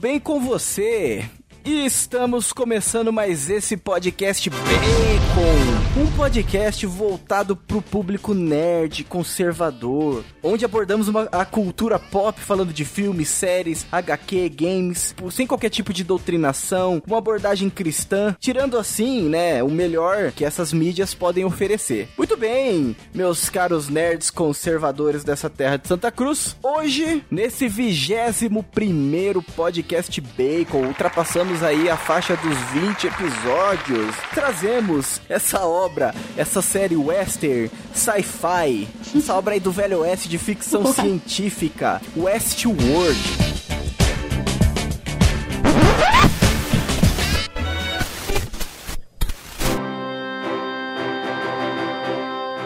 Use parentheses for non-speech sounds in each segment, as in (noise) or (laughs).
bem com você? Estamos começando mais esse podcast Bacon, um podcast voltado pro público nerd, conservador, onde abordamos uma, a cultura pop falando de filmes, séries, HQ, games, sem qualquer tipo de doutrinação, uma abordagem cristã, tirando assim, né, o melhor que essas mídias podem oferecer. Muito bem, meus caros nerds conservadores dessa terra de Santa Cruz, hoje, nesse vigésimo primeiro podcast Bacon, ultrapassamos chegamos aí à faixa dos 20 episódios. Trazemos essa obra, essa série western, sci-fi, essa obra aí do Velho Oeste de ficção científica, Westworld.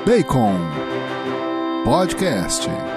Bacon Podcast.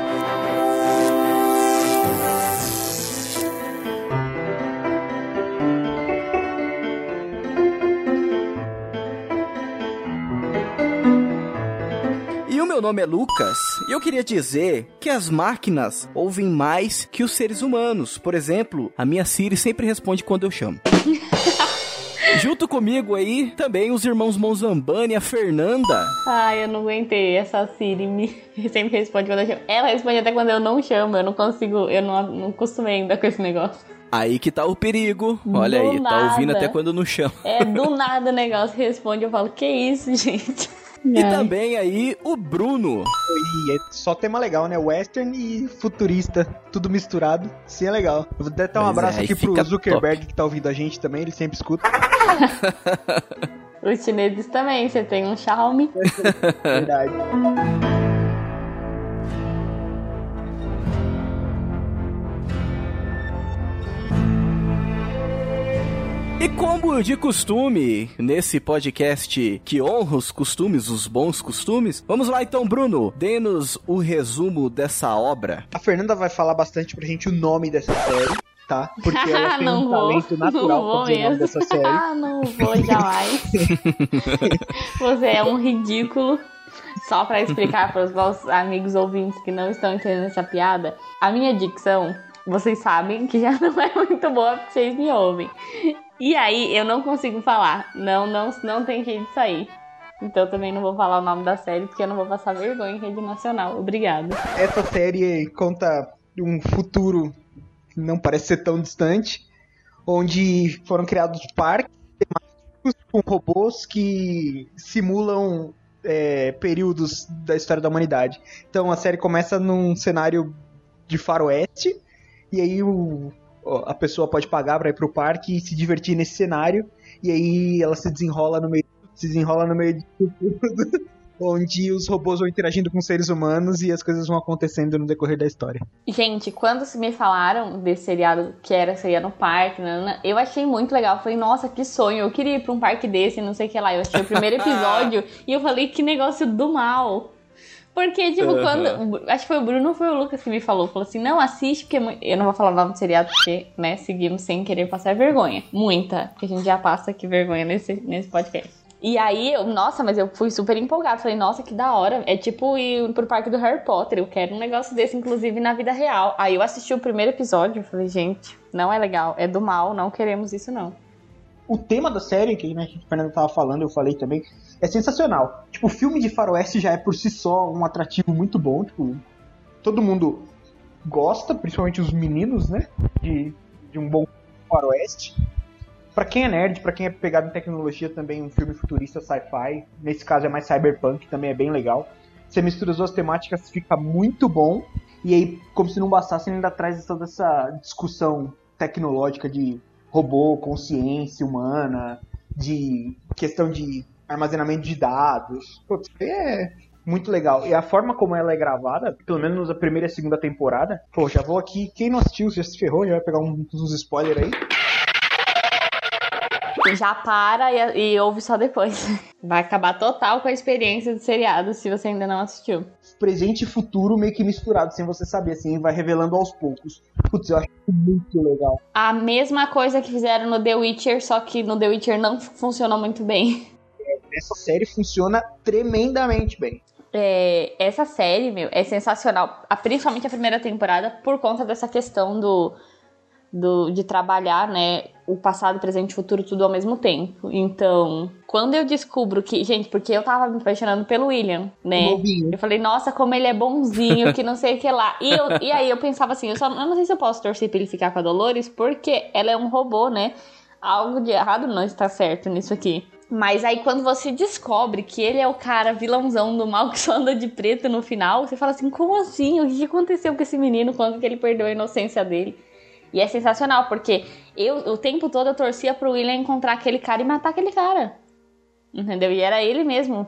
Meu nome é Lucas e eu queria dizer que as máquinas ouvem mais que os seres humanos. Por exemplo, a minha Siri sempre responde quando eu chamo. (laughs) Junto comigo aí, também os irmãos Monzambani e a Fernanda. Ai, eu não aguentei. Essa Siri me (laughs) sempre responde quando eu chamo. Ela responde até quando eu não chamo. Eu não consigo, eu não, não costumei ainda com esse negócio. Aí que tá o perigo. Olha do aí, nada. tá ouvindo até quando não chama. É, do (laughs) nada o negócio responde. Eu falo, que isso, gente? E também aí o Bruno. E é só tema legal, né? Western e futurista, tudo misturado. Sim, é legal. Eu vou até dar um pois abraço é, aqui pro Zuckerberg top. que tá ouvindo a gente também, ele sempre escuta. (laughs) Os chineses também, você tem um Xiaomi. (laughs) Verdade. E como de costume, nesse podcast que honra os costumes, os bons costumes, vamos lá então, Bruno, dê-nos o resumo dessa obra. A Fernanda vai falar bastante pra gente o nome dessa série tá? Porque ela (laughs) tem um vou, talento natural pra dizer o nome dessa série. (laughs) Ah, não vou jamais. (laughs) Você é um ridículo. Só para explicar para os nossos amigos ouvintes que não estão entendendo essa piada, a minha dicção, vocês sabem que já não é muito boa porque vocês me ouvem. E aí eu não consigo falar. Não, não, não tem jeito de sair. Então também não vou falar o nome da série porque eu não vou passar vergonha em rede nacional. Obrigado. Essa série conta um futuro que não parece ser tão distante, onde foram criados parques temáticos com robôs que simulam é, períodos da história da humanidade. Então a série começa num cenário de faroeste e aí o a pessoa pode pagar para ir pro parque e se divertir nesse cenário, e aí ela se desenrola no meio, se desenrola no meio de tudo, (laughs) onde os robôs vão interagindo com seres humanos e as coisas vão acontecendo no decorrer da história. Gente, quando me falaram desse seriado que era seria no parque, eu achei muito legal. Eu falei, nossa, que sonho, eu queria ir pra um parque desse, não sei o que lá. Eu achei o primeiro (laughs) episódio e eu falei, que negócio do mal. Porque, tipo, uhum. quando. Acho que foi o Bruno ou foi o Lucas que me falou. Falou assim: não, assiste, porque. É eu não vou falar o nome do seriado, porque, né, seguimos sem querer passar vergonha. Muita. Porque a gente já passa aqui vergonha nesse, nesse podcast. E aí, eu, nossa, mas eu fui super empolgada. Falei, nossa, que da hora. É tipo ir pro parque do Harry Potter. Eu quero um negócio desse, inclusive, na vida real. Aí eu assisti o primeiro episódio. Falei, gente, não é legal. É do mal, não queremos isso, não. O tema da série, que né, a Fernanda tava falando, eu falei também, é sensacional. Tipo, o filme de faroeste já é por si só um atrativo muito bom, tipo, todo mundo gosta, principalmente os meninos, né, de, de um bom faroeste. Para quem é nerd, para quem é pegado em tecnologia também, um filme futurista sci-fi, nesse caso é mais cyberpunk, também é bem legal. Você mistura as duas temáticas, fica muito bom. E aí, como se não bastasse, ainda traz toda essa discussão tecnológica de robô, consciência humana, de questão de armazenamento de dados. Putz, é muito legal. E a forma como ela é gravada, pelo menos na primeira e segunda temporada, pô, já vou aqui. Quem não assistiu, já se ferrou, já vai pegar uns spoilers aí. Já para e, e, ouve só depois. (laughs) Vai acabar total com a experiência do seriado se você ainda não assistiu. Presente e futuro meio que misturado, sem você saber, assim, vai revelando aos poucos. Putz, eu acho muito legal. A mesma coisa que fizeram no The Witcher, só que no The Witcher não funcionou muito bem essa série funciona tremendamente bem. É, essa série, meu, é sensacional. Principalmente a primeira temporada, por conta dessa questão do, do, de trabalhar, né, o passado, presente e futuro tudo ao mesmo tempo. Então, quando eu descubro que, gente, porque eu tava me apaixonando pelo William, né? Bobinho. Eu falei, nossa, como ele é bonzinho, que não sei o que lá. E, eu, e aí eu pensava assim, eu só eu não sei se eu posso torcer pra ele ficar com a Dolores, porque ela é um robô, né? Algo de errado não está certo nisso aqui. Mas aí quando você descobre que ele é o cara vilãozão do mal que só anda de preto no final, você fala assim, como assim? O que aconteceu com esse menino quando que ele perdeu a inocência dele? E é sensacional, porque eu o tempo todo eu torcia pro William encontrar aquele cara e matar aquele cara. Entendeu? E era ele mesmo.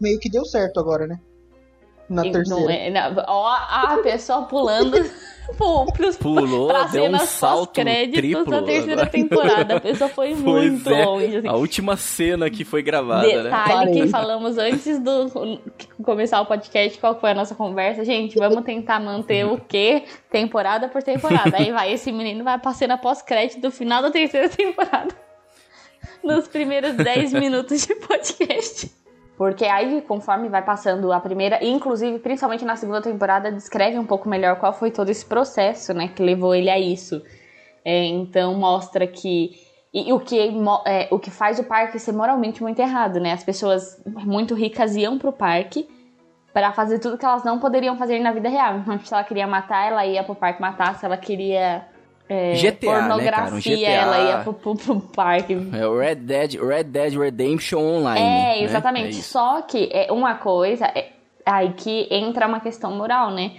Meio que deu certo agora, né? Na E terceira. não é- não- ó, a pessoa pulando (laughs) pro, pros, Pulou, pra deu um salto triplo da terceira agora. temporada. A pessoa foi (laughs) Pois muito é, longe. Assim. A última cena que foi gravada, né? Detalhe que falamos antes do começar o podcast, qual foi a nossa conversa. Gente, vamos tentar manter o quê? Temporada por temporada. Aí vai, esse menino vai passando a pós-crédito do final da terceira temporada. Nos primeiros 10 minutos de podcast. Porque aí, conforme vai passando a primeira, e inclusive, principalmente na segunda temporada, descreve um pouco melhor qual foi todo esse processo, né, que levou ele a isso. É, então mostra que e, o que é, o que faz o parque ser moralmente muito errado, né? As pessoas muito ricas iam pro parque para fazer tudo que elas não poderiam fazer na vida real. Então, se ela queria matar, ela ia pro parque matar. Se ela queria é, GTA, né, cara? Um pornografia, GTA. ela ia pro, pro- pro parque É o Red Dead, Red Dead Redemption Online. é, né? exatamente. É isso. Só que é uma coisa é aí que entra uma questão moral, né?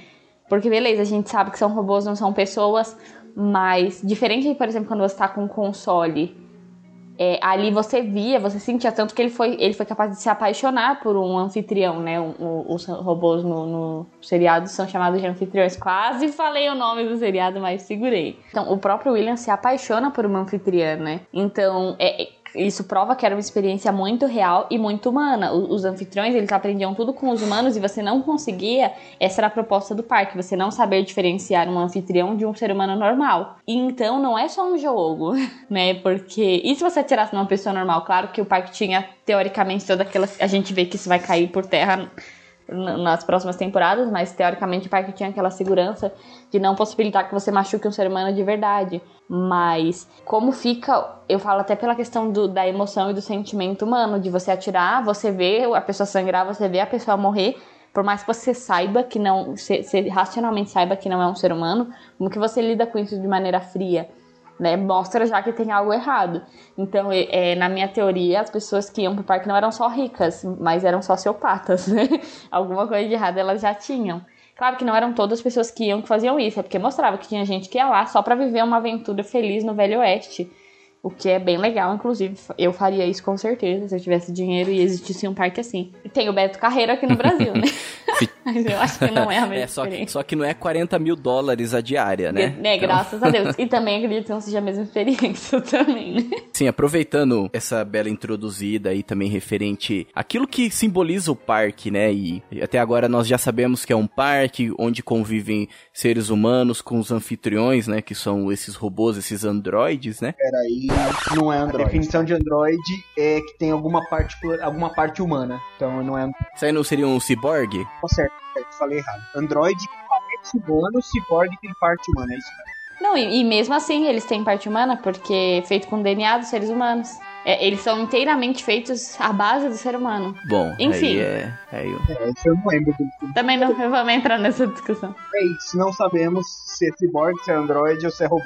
Porque beleza, a gente sabe que são robôs, não são pessoas, mas diferente, por exemplo, quando você tá com um console, é, ali você via, você sentia tanto que ele foi, ele foi capaz de se apaixonar por um anfitrião, né? O- o- os robôs no, no seriado são chamados de anfitriões. Quase falei o nome do seriado, mas segurei. Então, o próprio William se apaixona por uma anfitriã, né? Então, é- isso prova que era uma experiência muito real e muito humana. Os anfitriões, eles aprendiam tudo com os humanos e você não conseguia. Essa era a proposta do parque, você não saber diferenciar um anfitrião de um ser humano normal. E então não é só um jogo, (laughs) né? Porque. E se você atirasse numa pessoa normal? Claro que o parque tinha, teoricamente, toda aquela. A gente vê que isso vai cair por terra nas próximas temporadas, mas teoricamente o parque tinha aquela segurança de não possibilitar que você machuque um ser humano de verdade. Mas como fica, eu falo até pela questão do- da emoção e do sentimento humano, de você atirar, você vê a pessoa sangrar, você vê a pessoa morrer, por mais que você saiba que não, você, você racionalmente saiba que não é um ser humano, como que você lida com isso de maneira fria? Né, mostra já que tem algo errado. Então, é, na minha teoria, as pessoas que iam pro parque não eram só ricas, mas eram sociopatas, né? (laughs) Alguma coisa de errado elas já tinham. Claro que não eram todas as pessoas que iam que faziam isso, é porque mostrava que tinha gente que ia lá só pra viver uma aventura feliz no Velho Oeste. O que é bem legal, inclusive. Eu faria isso com certeza se eu tivesse dinheiro e existisse um parque assim. E tem o Beto Carreiro aqui no Brasil, né? (laughs) (laughs) Mas eu acho que não é a mesma (laughs) É, só, que, experiência. só que não é 40 mil dólares a diária, né? Né, Então, graças a Deus. (laughs) E também acredito que não seja a mesma experiência (laughs) também, né? Sim, aproveitando essa bela introduzida aí também referente àquilo que simboliza o parque, né? E até agora nós já sabemos que é um parque onde convivem seres humanos com os anfitriões, né? Que são esses robôs, esses androides, né? Peraí, não é Android. A definição de Android é que tem alguma parte, alguma parte humana. Então não é Isso aí não seria um ciborgue? Tá certo, certo, falei errado. Android que parece humano, cyborg que tem parte humana, é isso mesmo. Não, e, e mesmo assim eles têm parte humana, porque é feito com DNA dos seres humanos. É, eles são inteiramente feitos à base do ser humano. Bom, Enfim. aí é... Aí eu... É, isso eu não lembro do Também não vamos entrar nessa discussão. É isso, não sabemos se é cyborg, se é Android ou se é robô.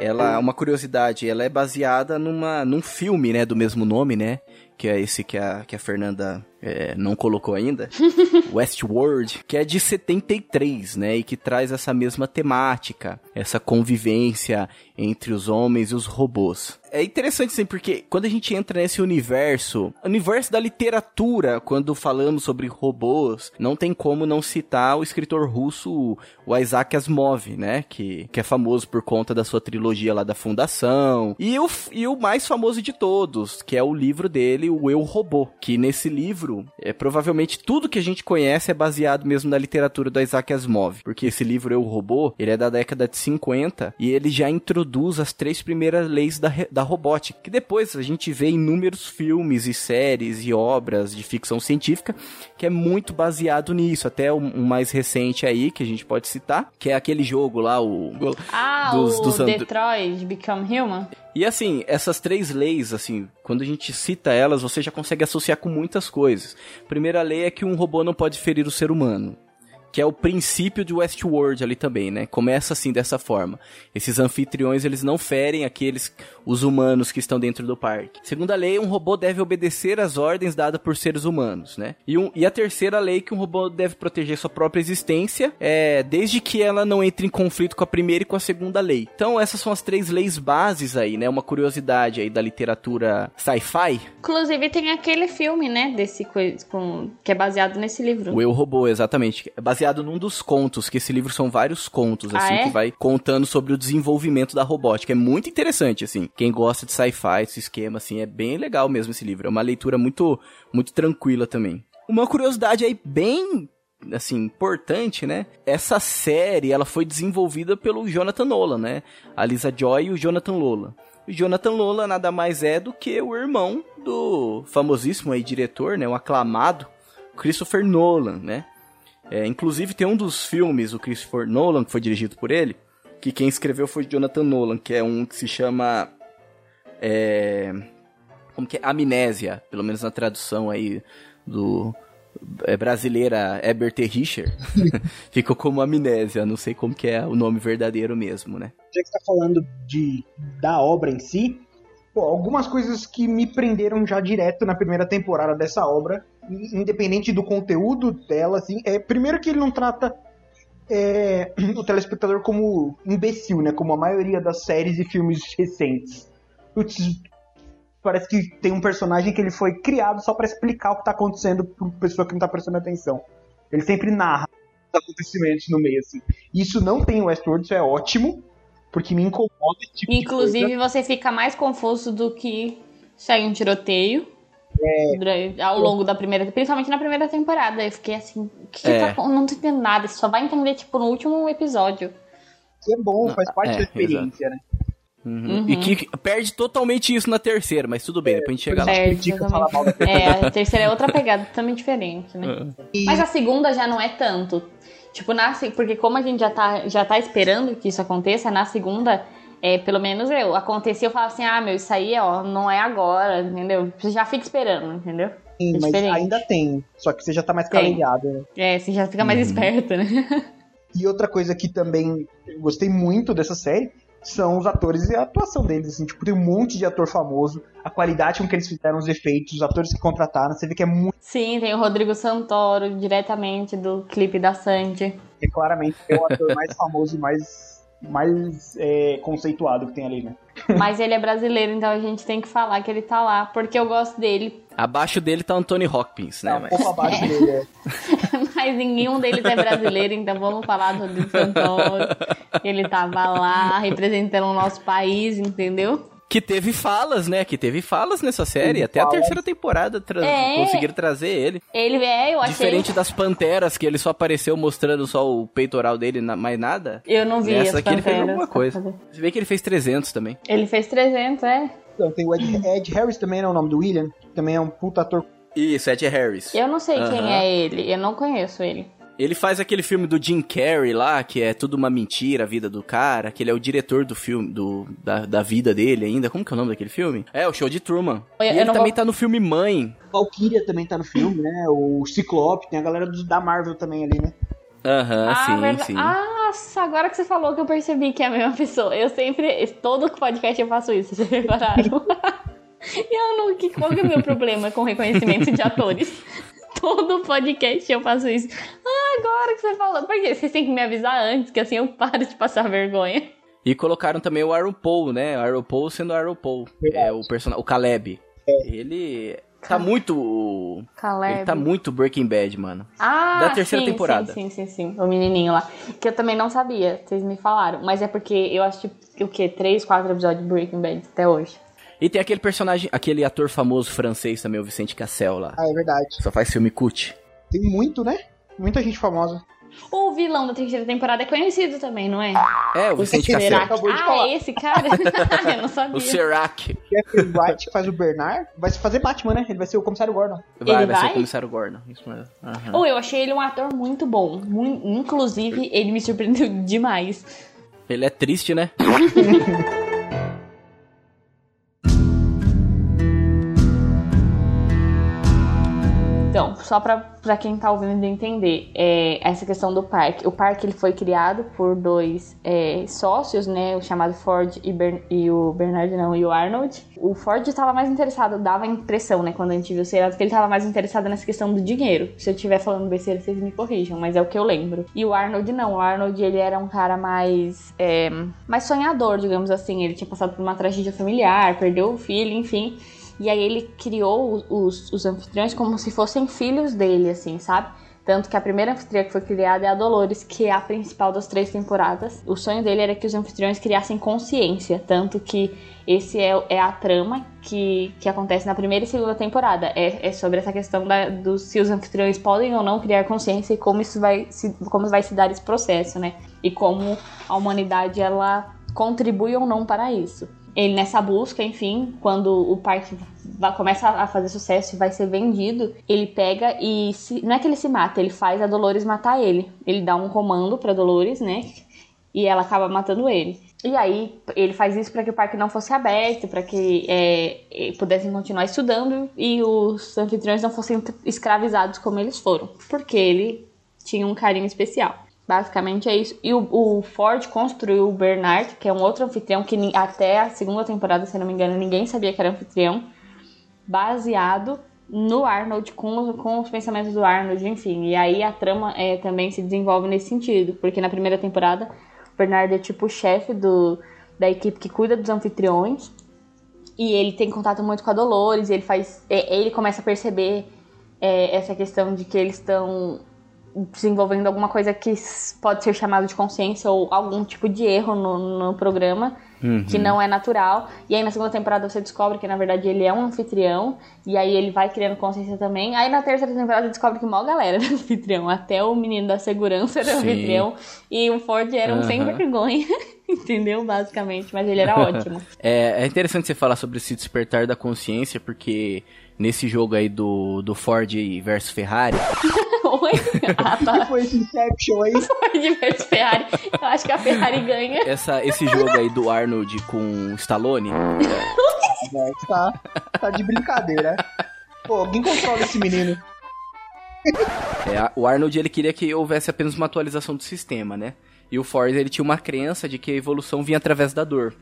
Ela, uma curiosidade, ela é baseada numa, num filme, né, do mesmo nome, né? Que é esse que a, que a Fernanda é, não colocou ainda. (laughs) Westworld, que é de 73, né? E que traz essa mesma temática, essa convivência entre os homens e os robôs. É interessante, assim, porque quando a gente entra nesse universo, universo da literatura, quando falamos sobre robôs, não tem como não citar o escritor russo, o Isaac Asimov, né? Que, que é famoso por conta da sua trilogia lá da Fundação. E o, e o mais famoso de todos, que é o livro dele, O Eu Robô. Que nesse livro é provavelmente tudo que a gente conhece é baseado mesmo na literatura do Isaac Asimov, porque esse livro Eu Robô, ele é da década de 50 e ele já introduz as três primeiras leis da, da robótica, que depois a gente vê inúmeros filmes e séries e obras de ficção científica que é muito baseado nisso, até um, um mais recente aí que a gente pode citar, que é aquele jogo lá, o ah, dos, o dos Detroit Become Human. E assim, essas três leis, assim, quando a gente cita elas, você já consegue associar com muitas coisas. Primeira lei é que um robô não pode ferir o ser humano que é o princípio de Westworld ali também, né? Começa assim dessa forma. Esses anfitriões, eles não ferem aqueles os humanos que estão dentro do parque. Segunda lei, um robô deve obedecer às ordens dadas por seres humanos, né? E, um, e a terceira lei que um robô deve proteger sua própria existência, é desde que ela não entre em conflito com a primeira e com a segunda lei. Então essas são as três leis bases aí, né? Uma curiosidade aí da literatura sci-fi. Inclusive tem aquele filme, né? Desse com, que é baseado nesse livro. O Eu Robô, exatamente. É baseado baseado num dos contos, que esse livro são vários contos, assim, ah, é? que vai contando sobre o desenvolvimento da robótica. É muito interessante, assim. Quem gosta de sci-fi, esse esquema, assim, é bem legal mesmo esse livro. É uma leitura muito, muito tranquila também. Uma curiosidade aí bem assim, importante, né? Essa série, ela foi desenvolvida pelo Jonathan Nolan, né? A Lisa Joy e o Jonathan Nolan. O Jonathan Nolan nada mais é do que o irmão do famosíssimo aí diretor, né? O aclamado Christopher Nolan, né? É, inclusive tem um dos filmes, o Christopher Nolan, que foi dirigido por ele, que quem escreveu foi Jonathan Nolan, que é um que se chama... É, como que é? Amnésia, pelo menos na tradução aí do é, brasileira Herbert Richer, (laughs) ficou como Amnésia, não sei como que é o nome verdadeiro mesmo, né? Já que você tá falando de, da obra em si, algumas coisas que me prenderam já direto na primeira temporada dessa obra independente do conteúdo dela, assim, é primeiro que ele não trata é, (clears throat) o telespectador como imbecil, né? Como a maioria das séries e filmes recentes. parece que tem um personagem que ele foi criado só para explicar o que tá acontecendo pra pessoa que não tá prestando atenção. Ele sempre narra os acontecimentos no meio, assim. Isso não tem o Westworld, isso é ótimo, porque me incomoda. Tipo Inclusive, você fica mais confuso do que segue um tiroteio. É, ao longo da primeira, principalmente na primeira temporada. Eu fiquei assim, que, que é. tá, não tô entendendo nada. Você só vai entender, tipo, no último episódio. Que é bom, faz parte é, da experiência, exato. né? Uhum. Uhum. E que perde totalmente isso na terceira, mas tudo bem, depois a gente chega lá. é, a terceira é outra pegada totalmente diferente, né? Uhum. (laughs) Mas a segunda já não é tanto. Tipo, na, porque como a gente já tá, já tá esperando que isso aconteça, na segunda é, pelo menos eu, acontecia, eu falava assim, ah, meu, isso aí, ó, não é agora, entendeu? Você já fica esperando, entendeu? Sim, é mas ainda tem, só que você já tá mais calejado, né? É, você já fica mais uhum. esperto, né? (laughs) E outra coisa que também gostei muito dessa série são os atores e a atuação deles, assim, tipo, tem um monte de ator famoso, a qualidade com que eles fizeram os efeitos, os atores que contrataram, você vê que é muito... Sim, tem o Rodrigo Santoro, diretamente do clipe da Sandy. Que claramente é o ator mais famoso e mais mais é, conceituado que tem ali, né? (laughs) Mas ele é brasileiro, então a gente tem que falar que ele tá lá, porque eu gosto dele. Abaixo dele tá o Anthony Hopkins, né? Tá um pouco abaixo (laughs) é. dele, é. (laughs) Mas nenhum deles é brasileiro, então vamos falar do Rodrigo Santoro. Ele tava lá representando o nosso país, entendeu? Que teve falas, né? Que teve falas nessa série. Teve Até falas. a terceira temporada tra é. conseguiram trazer ele. Ele é, eu achei. Diferente das Panteras, que ele só apareceu mostrando só o peitoral dele, mais nada. Eu não vi Nessa aqui ele fez alguma coisa. Você vê que ele fez 300 também. Ele fez 300, é. Então, tem o Ed, Ed Harris também, é o nome do William. Também é um puta ator. Isso, Ed Harris. Eu não sei quem é ele. Eu não conheço ele. Ele faz aquele filme do Jim Carrey lá, que é tudo uma mentira a vida do cara, que ele é o diretor do filme, do, da, da vida dele ainda. Como que é o nome daquele filme? É, o Show de Truman. Eu, e ele também vou... tá no filme Mãe. Valkyria também tá no filme, né? O Ciclope, tem a galera do, da Marvel também ali, né? Aham, uhum, ah, sim, verdade. sim. Nossa, agora que você falou que eu percebi que é a mesma pessoa. Eu sempre, todo podcast eu faço isso, (laughs) vocês repararam? (laughs) eu não, que, qual que é o meu problema com reconhecimento de atores? (laughs) todo podcast eu faço isso. Ah, agora que você falou. Por quê? Vocês têm que me avisar antes, que assim eu paro de passar vergonha. E colocaram também o Paul, né? Arrow Paul sendo Arrow Paul. É o personagem, o Caleb. É. Ele tá muito. Caleb. Ele tá muito Breaking Bad, mano. Ah, da terceira sim, temporada. Sim, sim, sim, sim. O menininho lá. Que eu também não sabia, vocês me falaram. Mas é porque eu acho que o quê? Três, quatro episódios de Breaking Bad até hoje. E tem aquele personagem, aquele ator famoso francês também, o Vicente Cassel lá. Ah, é verdade. Só faz filme cut. Tem muito, né? Muita gente famosa. O vilão da terceira temporada é conhecido também, não é? É, o Vicente Cassel. acabou de ah, falar. é esse cara? (laughs) Eu não sabia. O Serac. Jeffrey Wright, que faz o Bernard, vai se fazer Batman, né? Ele vai ser o comissário Gordon. Vai, Ele vai ser vai? o comissário Gordon. Isso mesmo. Aham. Oh, eu achei ele um ator muito bom. Inclusive, ele me surpreendeu (laughs) demais. Ele é triste, né? (laughs) Então, só pra quem tá ouvindo entender, é, essa questão do parque. O parque ele foi criado por dois é, sócios, né? O chamado Ford e, Ber- e o Bernard, não, e o Arnold. O Ford estava mais interessado, dava a impressão, né, quando a gente viu o seriado, que ele estava mais interessado nessa questão do dinheiro. Se eu estiver falando besteira, vocês me corrijam, mas é o que eu lembro. E o Arnold não. O Arnold, ele era um cara mais, é, mais sonhador, digamos assim. Ele tinha passado por uma tragédia familiar, perdeu o filho, enfim. E aí ele criou os, os anfitriões como se fossem filhos dele, assim, sabe? Tanto que a primeira anfitriã que foi criada é a Dolores, que é a principal das três temporadas. O sonho dele era que os anfitriões criassem consciência, tanto que esse é, é a trama que, que acontece na primeira e segunda temporada. É, é sobre essa questão da, do se os anfitriões podem ou não criar consciência e como isso vai se, como vai se dar esse processo, né? E como a humanidade ela contribui ou não para isso. Ele nessa busca, enfim, quando o parque vai- começa a fazer sucesso e vai ser vendido, ele pega e se, não é que ele se mata, ele faz a Dolores matar ele. Ele dá um comando pra Dolores, né? E ela acaba matando ele. E aí ele faz isso para que o parque não fosse aberto, para que é, pudessem continuar estudando e os anfitriões não fossem escravizados como eles foram, porque ele tinha um carinho especial. Basicamente é isso. E o, o Ford construiu o Bernard, que é um outro anfitrião que até a segunda temporada, se não me engano, ninguém sabia que era anfitrião, baseado no Arnold, com, com os pensamentos do Arnold, enfim. E aí a trama é, também se desenvolve nesse sentido, porque na primeira temporada, o Bernard é tipo o chefe do, da equipe que cuida dos anfitriões. E ele tem contato muito com a Dolores, e ele faz. é, Ele começa a perceber é, essa questão de que eles estão desenvolvendo alguma coisa que pode ser chamado de consciência ou algum tipo de erro no, no programa que não é natural. E aí na segunda temporada você descobre que na verdade ele é um anfitrião e aí ele vai criando consciência também. Aí na terceira temporada você descobre que mó galera era (laughs) anfitrião, até o menino da segurança era Sim. anfitrião e o Ford era um sem Aham. vergonha. (laughs) Entendeu? Basicamente, mas ele era (laughs) ótimo. É, é interessante você falar sobre esse despertar da consciência, porque nesse jogo aí do, do Ford versus Ferrari, (laughs) Oi? Ah, que tá. foi esse Inception aí? (laughs) Ford versus Ferrari. Eu acho que a Ferrari ganha. essa, esse jogo aí do Arnold com Stallone, (laughs) É, tá, tá de brincadeira. Pô, alguém controla esse menino. é, o Arnold ele queria que houvesse apenas uma atualização do sistema, né? E o Ford ele tinha uma crença de que a evolução vinha através da dor.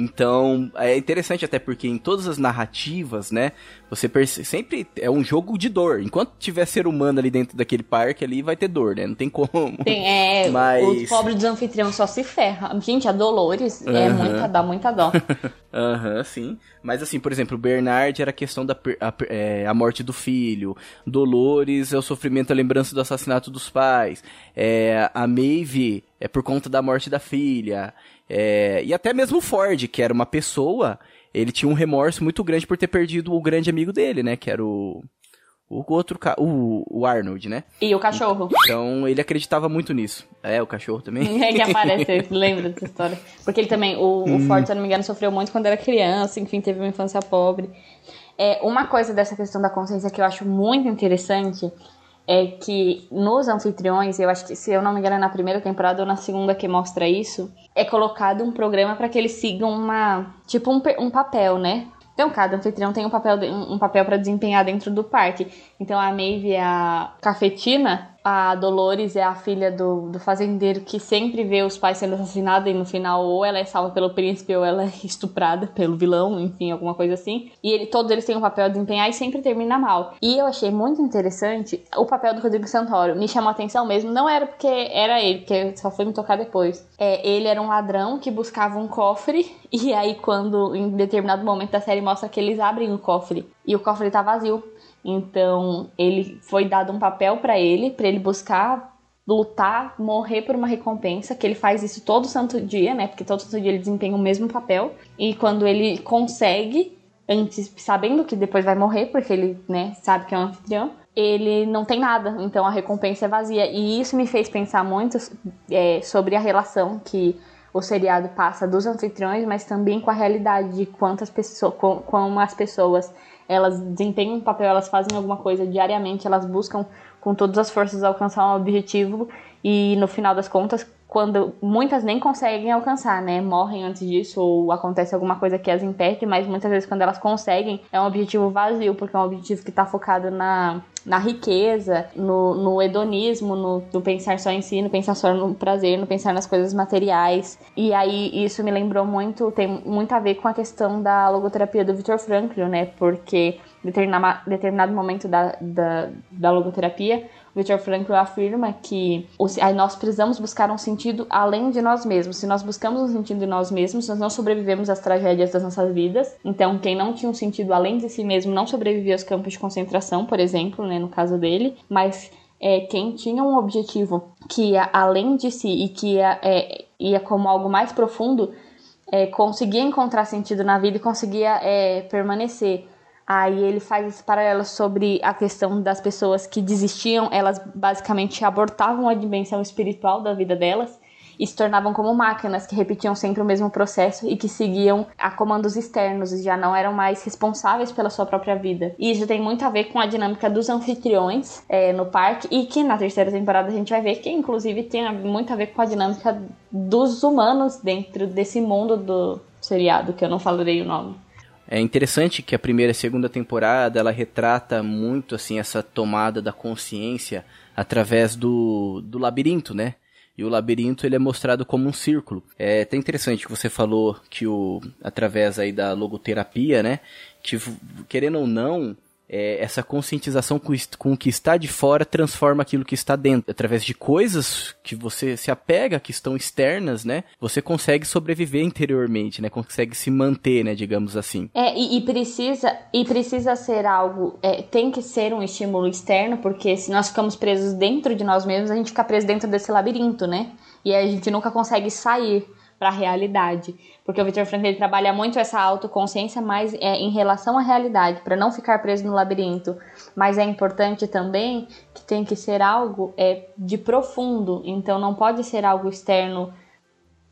Então, é interessante até porque em todas as narrativas, né, você sempre é um jogo de dor. Enquanto tiver ser humano ali dentro daquele parque ali, vai ter dor, né? Não tem como. Tem, é, Mas- o pobre dos anfitriões só se ferra. Gente, a Dolores é muita, dá muita dó. (laughs) Aham, sim. Mas assim, por exemplo, o Bernard era a questão da a, é, a morte do filho. Dolores é o sofrimento, a lembrança do assassinato dos pais. É, a Maeve é por conta da morte da filha. É, e até mesmo o Ford, que era uma pessoa, ele tinha um remorso muito grande por ter perdido o grande amigo dele, né? Que era o. O outro. ca- O, o Arnold, né? E o cachorro. Então ele acreditava muito nisso. É, o cachorro também. (laughs) É que aparece, lembra dessa história. Porque ele também, o, o Ford, se eu não me engano, sofreu muito quando era criança, enfim, teve uma infância pobre. É, uma coisa dessa questão da consciência que eu acho muito interessante é que nos anfitriões, eu acho que, se eu não me engano, é na primeira temporada ou na segunda que mostra isso, é colocado um programa para que eles sigam uma. tipo um, um papel, né? Então, cada anfitrião tem um papel, um papel para desempenhar dentro do parque. Então, a Maeve é a cafetina, a Dolores é a filha do, do fazendeiro que sempre vê os pais sendo assassinados e no final ou ela é salva pelo príncipe ou ela é (laughs) estuprada pelo vilão, enfim, alguma coisa assim. E ele, todos eles têm um papel a desempenhar e sempre termina mal. E eu achei muito interessante o papel do Rodrigo Santoro. Me chamou a atenção mesmo, não era porque era ele, porque só foi me tocar depois. É, ele era um ladrão que buscava um cofre (laughs) e aí quando em determinado momento da série mostra que eles abrem o cofre e o cofre tá vazio. Então, ele foi dado um papel pra ele, pra ele buscar lutar, morrer por uma recompensa, que ele faz isso todo santo dia, né? Porque todo santo dia ele desempenha o mesmo papel. E quando ele consegue, antes, sabendo que depois vai morrer, porque ele, né, sabe que é um anfitrião, ele não tem nada, então a recompensa é vazia. E isso me fez pensar muito é, sobre a relação que o seriado passa dos anfitriões, mas também com a realidade de quantas pessoas, como as pessoas elas desempenham um papel, elas fazem alguma coisa diariamente, elas buscam com todas as forças alcançar um objetivo e no final das contas quando muitas nem conseguem alcançar, né? Morrem antes disso ou acontece alguma coisa que as impede, mas muitas vezes quando elas conseguem é um objetivo vazio, porque é um objetivo que está focado na, na riqueza, no, no hedonismo, no, no, pensar só em si, no pensar só no prazer, no pensar nas coisas materiais. E aí isso me lembrou muito, tem muito a ver com a questão da logoterapia do Victor Frankl, né? Porque em determinado momento da, da, da logoterapia, Victor Frankl afirma que nós precisamos buscar um sentido além de nós mesmos. Se nós buscamos um sentido em nós mesmos, nós não sobrevivemos às tragédias das nossas vidas. Então, quem não tinha um sentido além de si mesmo não sobrevivia aos campos de concentração, por exemplo, né, no caso dele. Mas é, quem tinha um objetivo que ia além de si e que ia, é, ia como algo mais profundo, é, conseguia encontrar sentido na vida e conseguia é, permanecer. Aí ele faz esse paralelo sobre a questão das pessoas que desistiam, elas basicamente abortavam a dimensão espiritual da vida delas e se tornavam como máquinas que repetiam sempre o mesmo processo e que seguiam a comandos externos e já não eram mais responsáveis pela sua própria vida. E isso tem muito a ver com a dinâmica dos anfitriões é, no parque e que na terceira temporada a gente vai ver que inclusive tem muito a ver com a dinâmica dos humanos dentro desse mundo do seriado, que eu não falarei o nome. É interessante que a primeira e segunda temporada ela retrata muito assim essa tomada da consciência através do, do labirinto, né? E o labirinto ele é mostrado como um círculo. É até interessante que você falou que o através aí da logoterapia, né? Que querendo ou não, é, essa conscientização com, com, o que está de fora transforma aquilo que está dentro. Através de coisas que você se apega, que estão externas, né? Você consegue sobreviver interiormente, né? Consegue se manter, né? Digamos assim. É, e, e precisa, e precisa ser algo, é, tem que ser um estímulo externo, porque se nós ficamos presos dentro de nós mesmos, a gente fica preso dentro desse labirinto, né? E a gente nunca consegue sair para a realidade. Porque o Victor Frankl trabalha muito essa autoconsciência, mas é em relação à realidade, para não ficar preso no labirinto. Mas é importante também que tem que ser algo é, de profundo, então não pode ser algo externo.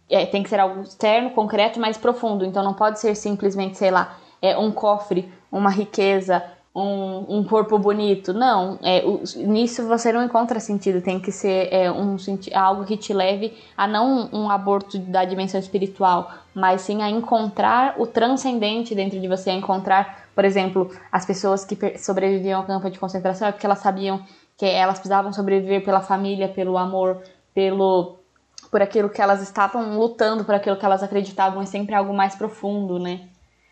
É, tem que ser algo externo, concreto, mas profundo. Então não pode ser simplesmente, sei lá, é um cofre, uma riqueza, um, um corpo bonito. Não, é, o, nisso você não encontra sentido. Tem que ser é, um, algo que te leve a não um aborto da dimensão espiritual, mas sim a encontrar o transcendente dentro de você, a encontrar, por exemplo, as pessoas que sobreviviam ao campo de concentração é porque elas sabiam que elas precisavam sobreviver pela família, pelo amor, pelo por aquilo que elas estavam lutando, por aquilo que elas acreditavam, é sempre algo mais profundo, né?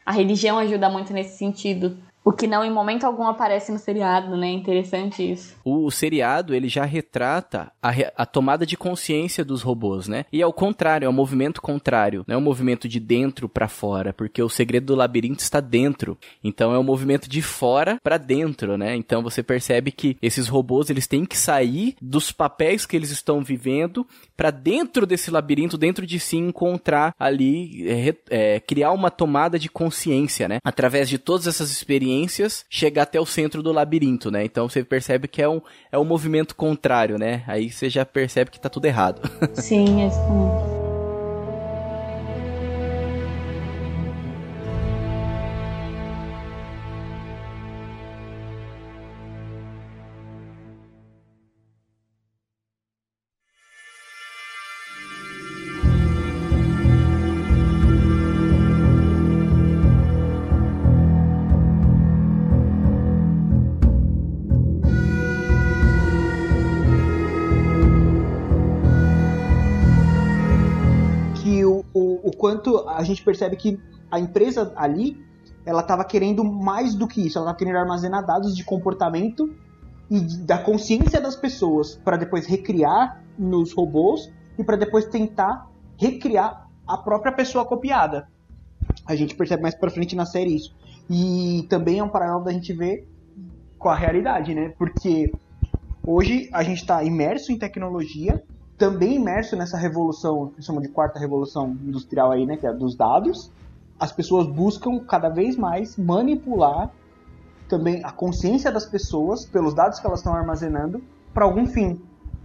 A religião ajuda muito nesse sentido. O que não em momento algum aparece no seriado, né? Interessante isso. O, o seriado, ele já retrata a, a, tomada de consciência dos robôs, né? E ao contrário, é um movimento contrário. Não é um movimento de dentro para fora, porque o segredo do labirinto está dentro. Então é um movimento de fora para dentro, né? Então você percebe que esses robôs, eles têm que sair dos papéis que eles estão vivendo para dentro desse labirinto, dentro de si, encontrar ali, é, é, criar uma tomada de consciência, né? Através de todas essas experiências experiências chegar até o centro do labirinto, né? Então você percebe que é um, é um movimento contrário, né? Aí você já percebe que tá tudo errado. (laughs) Sim, exatamente. Gente percebe que a empresa ali ela estava querendo mais do que isso, ela estava querendo armazenar dados de comportamento e da consciência das pessoas para depois recriar nos robôs e para depois tentar recriar a própria pessoa copiada. A gente percebe mais para frente na série isso. E também é um paralelo da gente ver com a realidade, né? Porque hoje a gente está imerso em tecnologia também imerso nessa revolução, que chamam de quarta revolução industrial aí, né, que é dos dados, as pessoas buscam cada vez mais manipular também a consciência das pessoas pelos dados que elas estão armazenando para algum fim.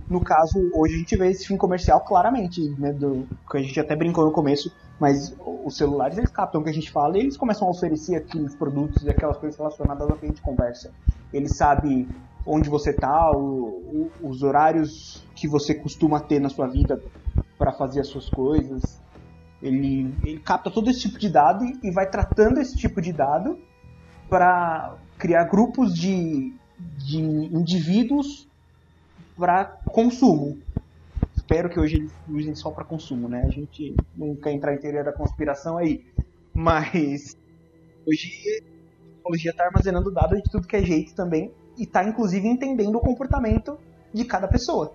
No caso, hoje a gente vê esse fim comercial claramente, né, do, que a gente até brincou no começo, mas os celulares eles captam o que a gente fala e eles começam a oferecer aqueles produtos e aquelas coisas relacionadas ao que a gente conversa. Ele sabe onde você está, os horários que você costuma ter na sua vida para fazer as suas coisas. Ele, ele capta todo esse tipo de dado e vai tratando esse tipo de dado para criar grupos de, de indivíduos para consumo. Espero que hoje eles usem só para consumo, né? A gente não quer entrar em teoria da conspiração aí, mas hoje a tecnologia está armazenando dados de tudo que é jeito também e está inclusive entendendo o comportamento de cada pessoa,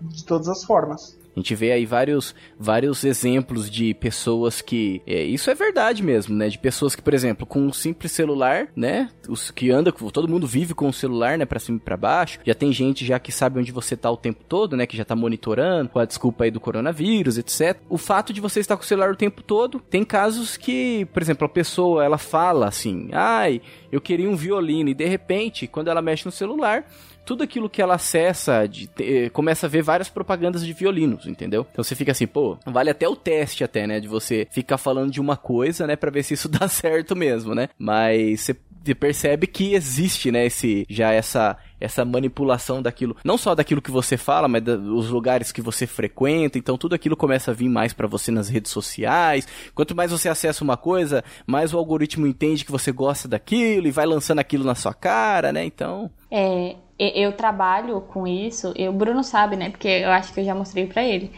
de todas as formas. A gente vê aí vários, vários exemplos de pessoas que. É, isso é verdade mesmo, né? De pessoas que, por exemplo, com um simples celular, né? Os que anda, todo mundo vive com o celular, né? Pra cima e pra baixo. Já tem gente já que sabe onde você tá o tempo todo, né? Que já tá monitorando, com a desculpa aí do coronavírus, etc. O fato de você estar com o celular o tempo todo, tem casos que, por exemplo, a pessoa ela fala assim: ai, eu queria um violino, e de repente, quando ela mexe no celular, tudo aquilo que ela acessa, de, eh, começa a ver várias propagandas de violinos, entendeu? Então você fica assim, pô, vale até o teste até, né? De você ficar falando de uma coisa, né? Pra ver se isso (laughs) dá certo mesmo, né? Mas você percebe que existe, né, esse, já essa, essa manipulação daquilo, não só daquilo que você fala, mas dos lugares que você frequenta, então tudo aquilo começa a vir mais para você nas redes sociais. Quanto mais você acessa uma coisa, mais o algoritmo entende que você gosta daquilo e vai lançando aquilo na sua cara, né? Então, é, eu trabalho com isso, e o Bruno sabe, né? Porque eu acho que eu já mostrei para ele.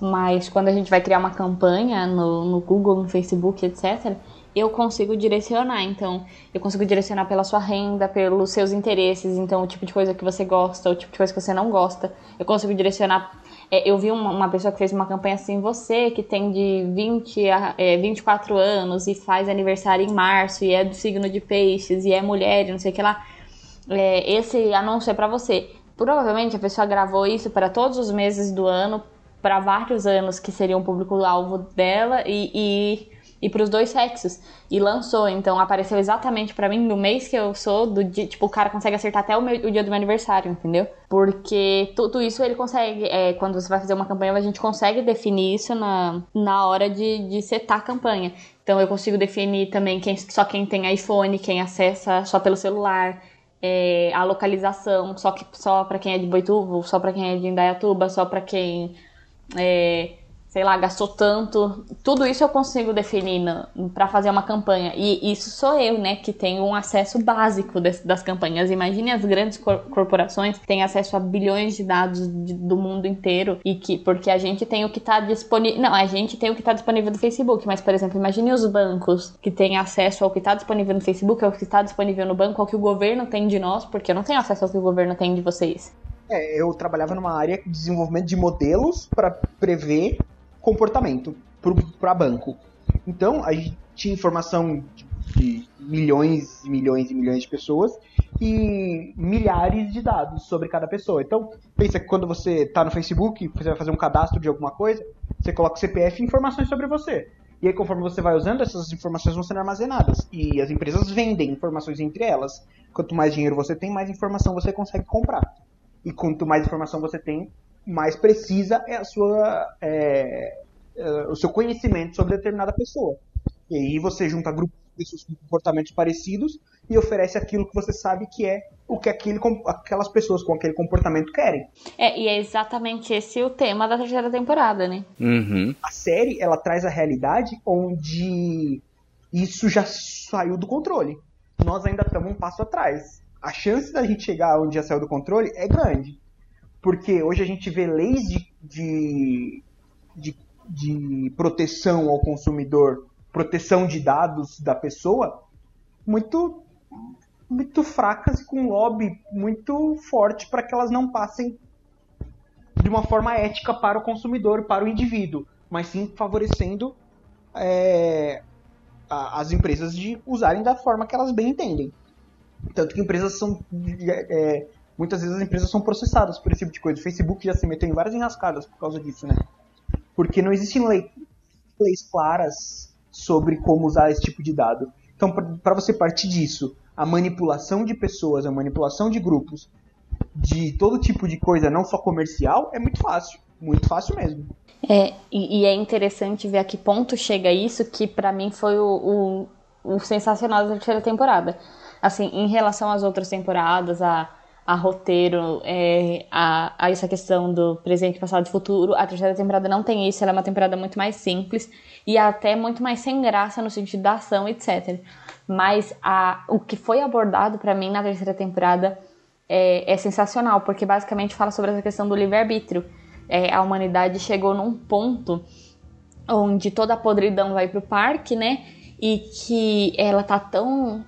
Mas quando a gente vai criar uma campanha no, no Google, no Facebook, etc., eu consigo direcionar. Então, eu consigo direcionar pela sua renda, pelos seus interesses, então o tipo de coisa que você gosta, o tipo de coisa que você não gosta. Eu consigo direcionar. É, eu vi uma, uma, pessoa que fez uma campanha assim, você que tem de 20 a é, 24 anos e faz aniversário em março e é do signo de peixes e é mulher e não sei o que lá é, esse anúncio é para você. Provavelmente a pessoa gravou isso para todos os meses do ano, para vários anos que seria um público-alvo dela e, e e para os dois sexos. E lançou, então apareceu exatamente para mim no mês que eu sou, do dia, tipo, o cara consegue acertar até o, meu, o dia do meu aniversário, entendeu? Porque tudo isso ele consegue, é, quando você vai fazer uma campanha, a gente consegue definir isso na, na hora de, de setar a campanha. Então eu consigo definir também quem, só quem tem iPhone, quem acessa só pelo celular. É, a localização só que só para quem é de Boituva, só para quem é de Indaiatuba, só para quem é, sei lá, gastou tanto. Tudo isso eu consigo definir para fazer uma campanha. E isso sou eu, né, que tenho um acesso básico desse, das campanhas. Imagine as grandes cor corporações que têm acesso a bilhões de dados de, do mundo inteiro e que porque a gente tem o que está disponível, não, a gente tem o que está disponível no Facebook, mas por exemplo, imagine os bancos que têm acesso ao que está disponível no Facebook, ao que está disponível no banco, ao que o governo tem de nós, porque eu não tenho acesso ao que o governo tem de vocês. É, eu trabalhava numa área de desenvolvimento de modelos para prever comportamento para banco. Então, a gente tinha informação de milhões e milhões e milhões de pessoas e milhares de dados sobre cada pessoa. Então, pensa que quando você está no Facebook, você vai fazer um cadastro de alguma coisa, você coloca o CPF e informações sobre você. E aí, conforme você vai usando, essas informações vão sendo armazenadas. E as empresas vendem informações entre elas. Quanto mais dinheiro você tem, mais informação você consegue comprar. E quanto mais informação você tem, mais precisa é a sua, é, é, o seu conhecimento sobre determinada pessoa. E aí você junta grupos de pessoas com comportamentos parecidos e oferece aquilo que você sabe que é o que aquele, aquelas pessoas com aquele comportamento querem. É, e é exatamente esse o tema da terceira temporada, né? Uhum. A série, ela traz a realidade onde isso já saiu do controle. Nós ainda estamos um passo atrás. A chance da gente chegar onde já saiu do controle é grande. Porque hoje a gente vê leis de, de, de, de proteção ao consumidor, proteção de dados da pessoa, muito muito fracas e com lobby muito forte para que elas não passem de uma forma ética para o consumidor, para o indivíduo, mas sim favorecendo é, a, as empresas de usarem da forma que elas bem entendem. Tanto que empresas são é, muitas vezes as empresas são processadas por esse tipo de coisa. O Facebook já se meteu em várias enrascadas por causa disso, né? Porque não existem lei, leis claras sobre como usar esse tipo de dado. Então, para você partir disso, a manipulação de pessoas, a manipulação de grupos, de todo tipo de coisa, não só comercial, é muito fácil. Muito fácil mesmo. É, e, e é interessante ver a que ponto chega isso, que para mim foi o, o, o sensacional da terceira temporada. Assim, em relação às outras temporadas, a a roteiro, é, a, a, essa questão do presente, passado e futuro. A terceira temporada não tem isso, ela é uma temporada muito mais simples e até muito mais sem graça no sentido da ação, etc. Mas a, o que foi abordado para mim na terceira temporada é, é, sensacional, porque basicamente fala sobre essa questão do livre-arbítrio. É, a humanidade chegou num ponto onde toda a podridão vai pro parque, né? E que ela tá tão,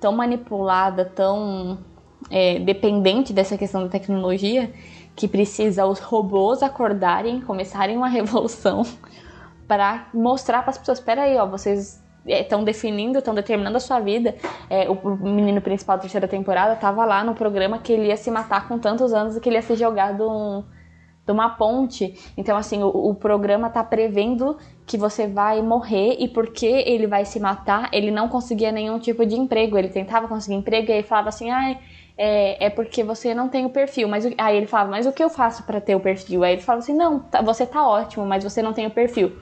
tão manipulada, tão é, dependente dessa questão da tecnologia que precisa os robôs acordarem, começarem uma (laughs) revolução para mostrar para as pessoas, espera aí, ó, vocês estão é, definindo, estão determinando a sua vida. É, o menino principal da terceira temporada estava lá no programa que ele ia se matar com tantos anos e que ele ia ser jogado um, de uma ponte. Então, assim, o, o programa está prevendo que você vai morrer e porque ele vai se matar, ele não conseguia nenhum tipo de emprego. Ele tentava conseguir emprego e aí falava assim, ai. Ah, é, é porque você não tem o perfil. Mas aí ele fala, mas o que eu faço para ter o perfil? Aí ele fala assim, não, tá, você tá ótimo, mas você não tem o perfil.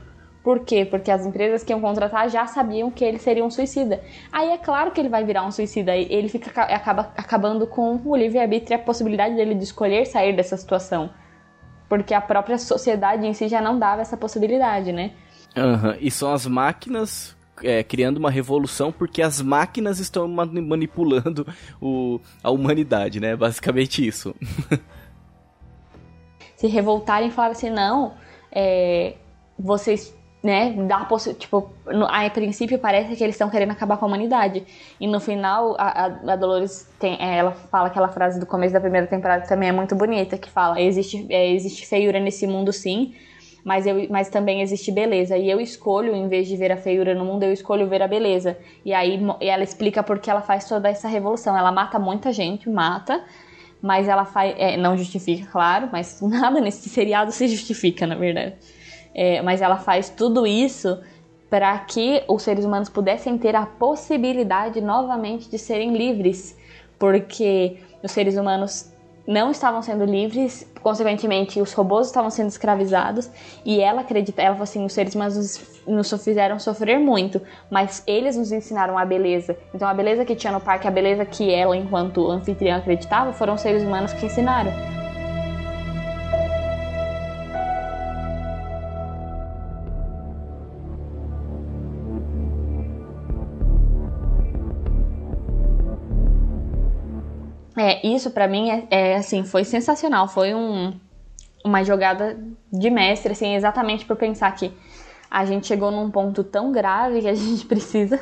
Por quê? Porque as empresas que iam contratar já sabiam que ele seria um suicida. Aí é claro que ele vai virar um suicida. Ele fica acaba acabando com o livre-arbítrio e a possibilidade dele de escolher sair dessa situação. Porque a própria sociedade em si já não dava essa possibilidade, né? Uhum. E são as máquinas é, criando uma revolução porque as máquinas estão manipulando o, a humanidade, né? Basicamente isso. (laughs) Se revoltarem e falarem assim, não, é, vocês, né, dá tipo, no, a princípio parece que eles estão querendo acabar com a humanidade. E no final, a, a Dolores tem, é, ela fala aquela frase do começo da primeira temporada que também é muito bonita, que fala, existe, é, existe feiura nesse mundo sim, mas, eu, mas também existe beleza. E eu escolho, em vez de ver a feiura no mundo, eu escolho ver a beleza. E aí ela explica por que ela faz toda essa revolução. Ela mata muita gente, mata, mas ela faz. É, não justifica, claro, mas (laughs) nada nesse seriado se justifica, na verdade. É, mas ela faz tudo isso para que os seres humanos pudessem ter a possibilidade novamente de serem livres. Porque os seres humanos não estavam sendo livres, consequentemente os robôs estavam sendo escravizados e ela acredita, ela falou assim, os seres humanos nos fizeram sofrer muito, mas eles nos ensinaram a beleza. Então a beleza que tinha no parque, a beleza que ela enquanto anfitriã acreditava, foram os seres humanos que ensinaram. É, isso para mim é, é, assim, foi sensacional, foi um, uma jogada de mestre, assim, exatamente por pensar que a gente chegou num ponto tão grave que a (laughs) gente precisa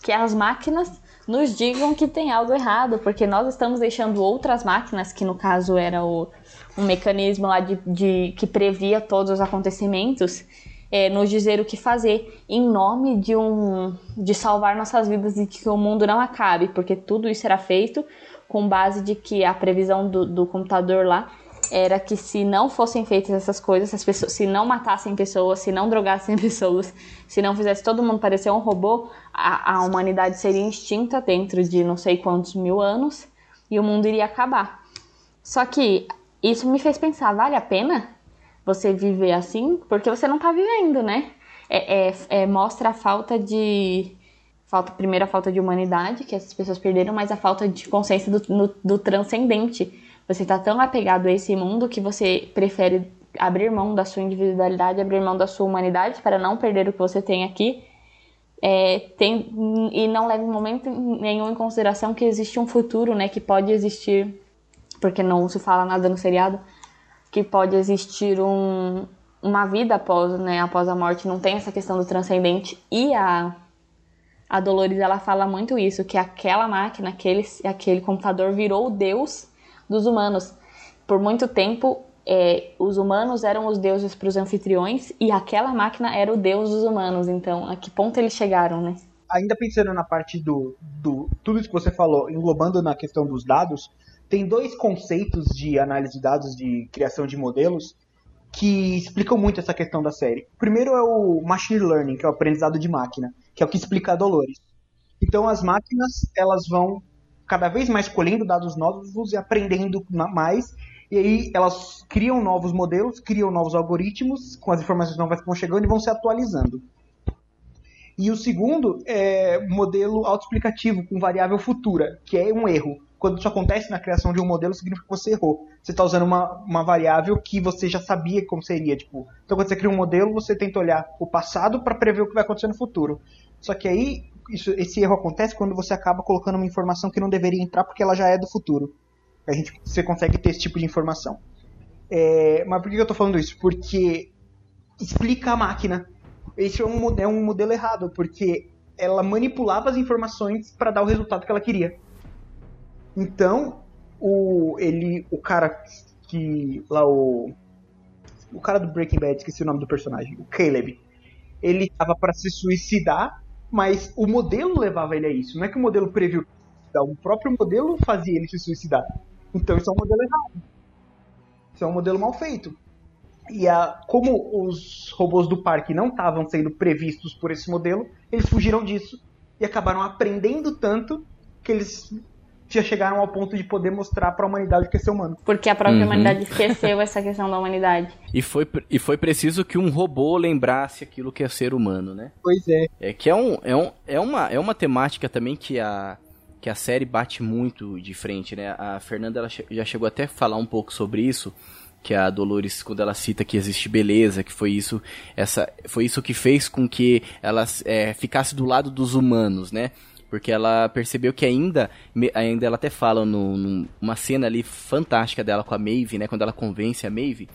que as máquinas nos digam que tem algo errado, porque nós estamos deixando outras máquinas, que no caso era o, um mecanismo lá de, de que previa todos os acontecimentos, é, nos dizer o que fazer em nome de um de salvar nossas vidas e que o mundo não acabe, porque tudo isso era feito com base de que a previsão do, do computador lá era que se não fossem feitas essas coisas, as pessoas, se não matassem pessoas, se não drogassem (laughs) pessoas, se não fizesse todo mundo parecer um robô, a, a humanidade seria extinta dentro de não sei quantos mil anos e o mundo iria acabar. Só que isso me fez pensar, vale a pena você viver assim? Porque você não tá vivendo, né? É, é, é, mostra a falta de falta primeiro a falta de humanidade que essas pessoas perderam, mas a falta de consciência do, no, do transcendente. Você está tão apegado a esse mundo que você prefere abrir mão da sua individualidade, abrir mão da sua humanidade para não perder o que você tem aqui. É, tem, e não leva em momento nenhum em consideração que existe um futuro, né, que pode existir, porque não se fala nada no seriado, que pode existir um, uma vida após, né, após a morte, não tem essa questão do transcendente e a a Dolores ela fala muito isso, que aquela máquina, aquele, aquele computador virou o deus dos humanos. Por muito tempo, é, os humanos eram os deuses para os anfitriões e aquela máquina era o deus dos humanos. Então, a que ponto eles chegaram, né? Ainda pensando na parte do, do tudo isso que você falou, englobando na questão dos dados, tem dois conceitos de análise de dados, de criação de modelos, que explicam muito essa questão da série. O primeiro é o Machine Learning, que é o aprendizado de máquina, que é o que explica a Dolores. Então as máquinas, elas vão cada vez mais colhendo dados novos e aprendendo mais, e aí elas criam novos modelos, criam novos algoritmos, com as informações novas que vão chegando e vão se atualizando. E o segundo é modelo autoexplicativo com variável futura, que é um erro. Quando isso acontece na criação de um modelo, significa que você errou. Você está usando uma, uma variável que você já sabia como seria. Tipo, então, quando você cria um modelo, você tenta olhar o passado para prever o que vai acontecer no futuro. Só que aí, isso, esse erro acontece quando você acaba colocando uma informação que não deveria entrar porque ela já é do futuro. A gente, você consegue ter esse tipo de informação. É, mas por que eu estou falando isso? Porque explica a máquina esse é um, é um modelo errado, porque ela manipulava as informações para dar o resultado que ela queria. Então, o ele, o cara que lá o o cara do Breaking Bad, esqueci o nome do personagem, o Caleb, ele tava para se suicidar, mas o modelo levava ele a isso. Não é que o modelo previu, o próprio modelo fazia ele se suicidar. Então isso é um modelo errado. Isso é um modelo mal feito. E a, como os robôs do parque não estavam sendo previstos por esse modelo, eles fugiram disso e acabaram aprendendo tanto que eles já chegaram ao ponto de poder mostrar para a humanidade o que é ser humano. Porque a própria uhum. humanidade esqueceu essa questão da humanidade. (laughs) E foi, e foi preciso que um robô lembrasse aquilo que é ser humano, né? Pois é. É que é, um, é, um, é, uma, é uma temática também que a, que a série bate muito de frente, né? A Fernanda ela já chegou até a falar um pouco sobre isso que a Dolores quando ela cita que existe beleza, que foi isso, essa, foi isso que fez com que ela é, ficasse do lado dos humanos, né? Porque ela percebeu que ainda, ainda ela até fala numa cena ali fantástica dela com a Maeve, né? Quando ela convence a Maeve,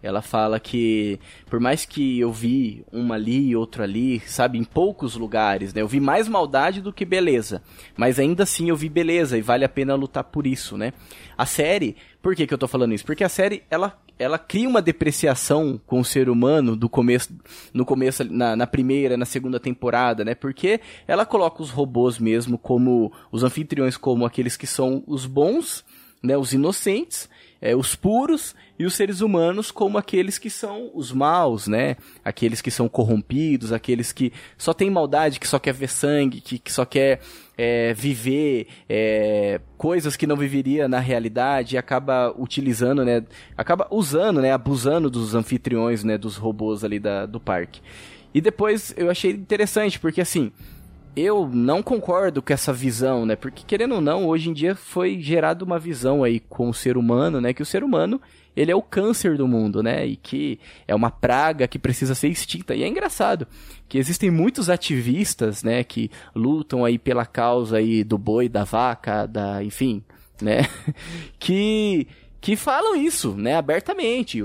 ela fala que, por mais que eu vi uma ali e outra ali, sabe, em poucos lugares, né? Eu vi mais maldade do que beleza. Mas ainda assim eu vi beleza e vale a pena lutar por isso, né? A série, por que, que eu tô falando isso? Porque a série, ela, ela cria uma depreciação com o ser humano do começo, no começo, na, na primeira, na segunda temporada, né? Porque ela coloca os robôs mesmo como, os anfitriões como aqueles que são os bons, né? Os inocentes, é, os puros e os seres humanos como aqueles que são os maus, né? Aqueles que são corrompidos, aqueles que só tem maldade, que só quer ver sangue, que, que só quer é, viver é, coisas que não viveria na realidade e acaba utilizando, né? Acaba usando, né? Abusando dos anfitriões, né? Dos robôs ali da, do parque. E depois eu achei interessante, porque assim, eu não concordo com essa visão, né? Porque querendo ou não, hoje em dia foi gerada uma visão aí com o ser humano, né? Que o ser humano ele é o câncer do mundo, né? E que é uma praga que precisa ser extinta. E é engraçado que existem muitos ativistas, né? Que lutam aí pela causa aí do boi, da vaca, da, enfim, né? (laughs) que que falam isso, né? Abertamente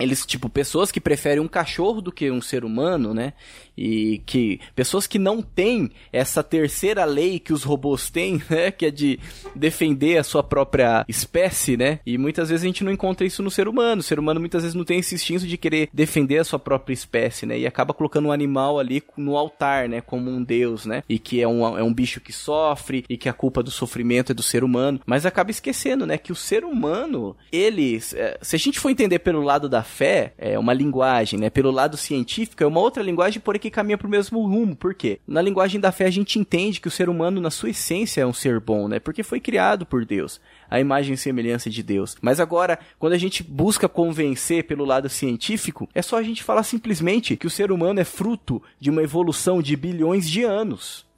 eles, tipo, pessoas que preferem um cachorro do que um ser humano, né? E que pessoas que não têm essa terceira lei que os robôs têm, (laughs) né? Que é de defender a sua própria espécie, né? E muitas vezes a gente não encontra isso no ser humano. O ser humano muitas vezes não tem esse instinto de querer defender a sua própria espécie, né? E acaba colocando um animal ali no altar, né? Como um deus, né? E que é um, é um bicho que sofre e que a culpa do sofrimento é do ser humano. Mas acaba esquecendo, né? Que o ser humano, ele... Se a gente for entender pelo lado da fé é uma linguagem, né? Pelo lado científico é uma outra linguagem, porém que caminha para o mesmo rumo. Por quê? Na linguagem da fé a gente entende que o ser humano, na sua essência, é um ser bom, né? Porque foi criado por Deus a imagem e semelhança de Deus. Mas agora, quando a gente busca convencer pelo lado científico, é só a gente falar simplesmente que o ser humano é fruto de uma evolução de bilhões de anos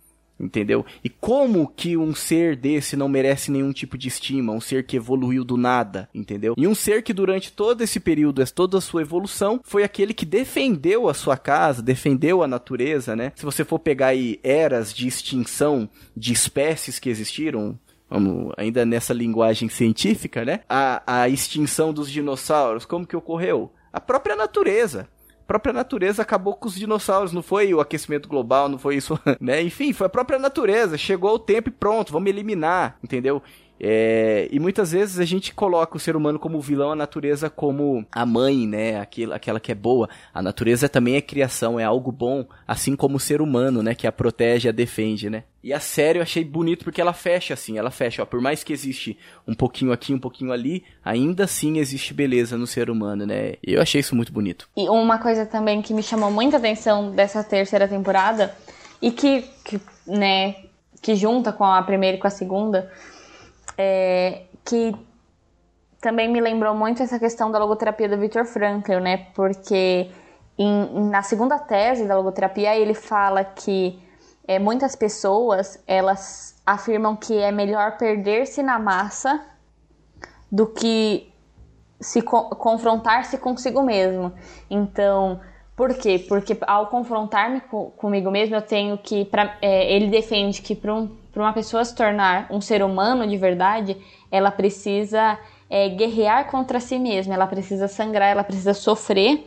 entendeu? E como que um ser desse não merece nenhum tipo de estima, um ser que evoluiu do nada, entendeu? E um ser que durante todo esse período, toda a sua evolução, foi aquele que defendeu a sua casa, defendeu a natureza, né? Se você for pegar aí eras de extinção de espécies que existiram, vamos, ainda nessa linguagem científica, né? A, a extinção dos dinossauros, como que ocorreu? A própria natureza própria natureza acabou com os dinossauros, não foi o aquecimento global, não foi isso, (laughs) né? Enfim, foi a própria natureza. Chegou o tempo e pronto, vamos eliminar, entendeu? É, e muitas vezes a gente coloca o ser humano como vilão, a natureza como a mãe, né? Aquela, aquela que é boa. A natureza também é criação, é algo bom, assim como o ser humano, né? Que a protege, a defende, né? E a série eu achei bonito porque ela fecha assim, ela fecha, ó, por mais que existe um pouquinho aqui, um pouquinho ali, ainda assim existe beleza no ser humano, né? Eu achei isso muito bonito. E uma coisa também que me chamou muita atenção dessa terceira temporada e que, que né, que junta com a primeira e com a segunda, é que também me lembrou muito essa questão da logoterapia do Victor Frankl, né? Porque em, na segunda tese da logoterapia ele fala que é, muitas pessoas elas afirmam que é melhor perder-se na massa do que se co confrontar-se consigo mesmo. Então, por quê? Porque ao confrontar-me co comigo mesmo, eu tenho que. Pra, é, ele defende que para um, uma pessoa se tornar um ser humano de verdade, ela precisa é, guerrear contra si mesma, ela precisa sangrar, ela precisa sofrer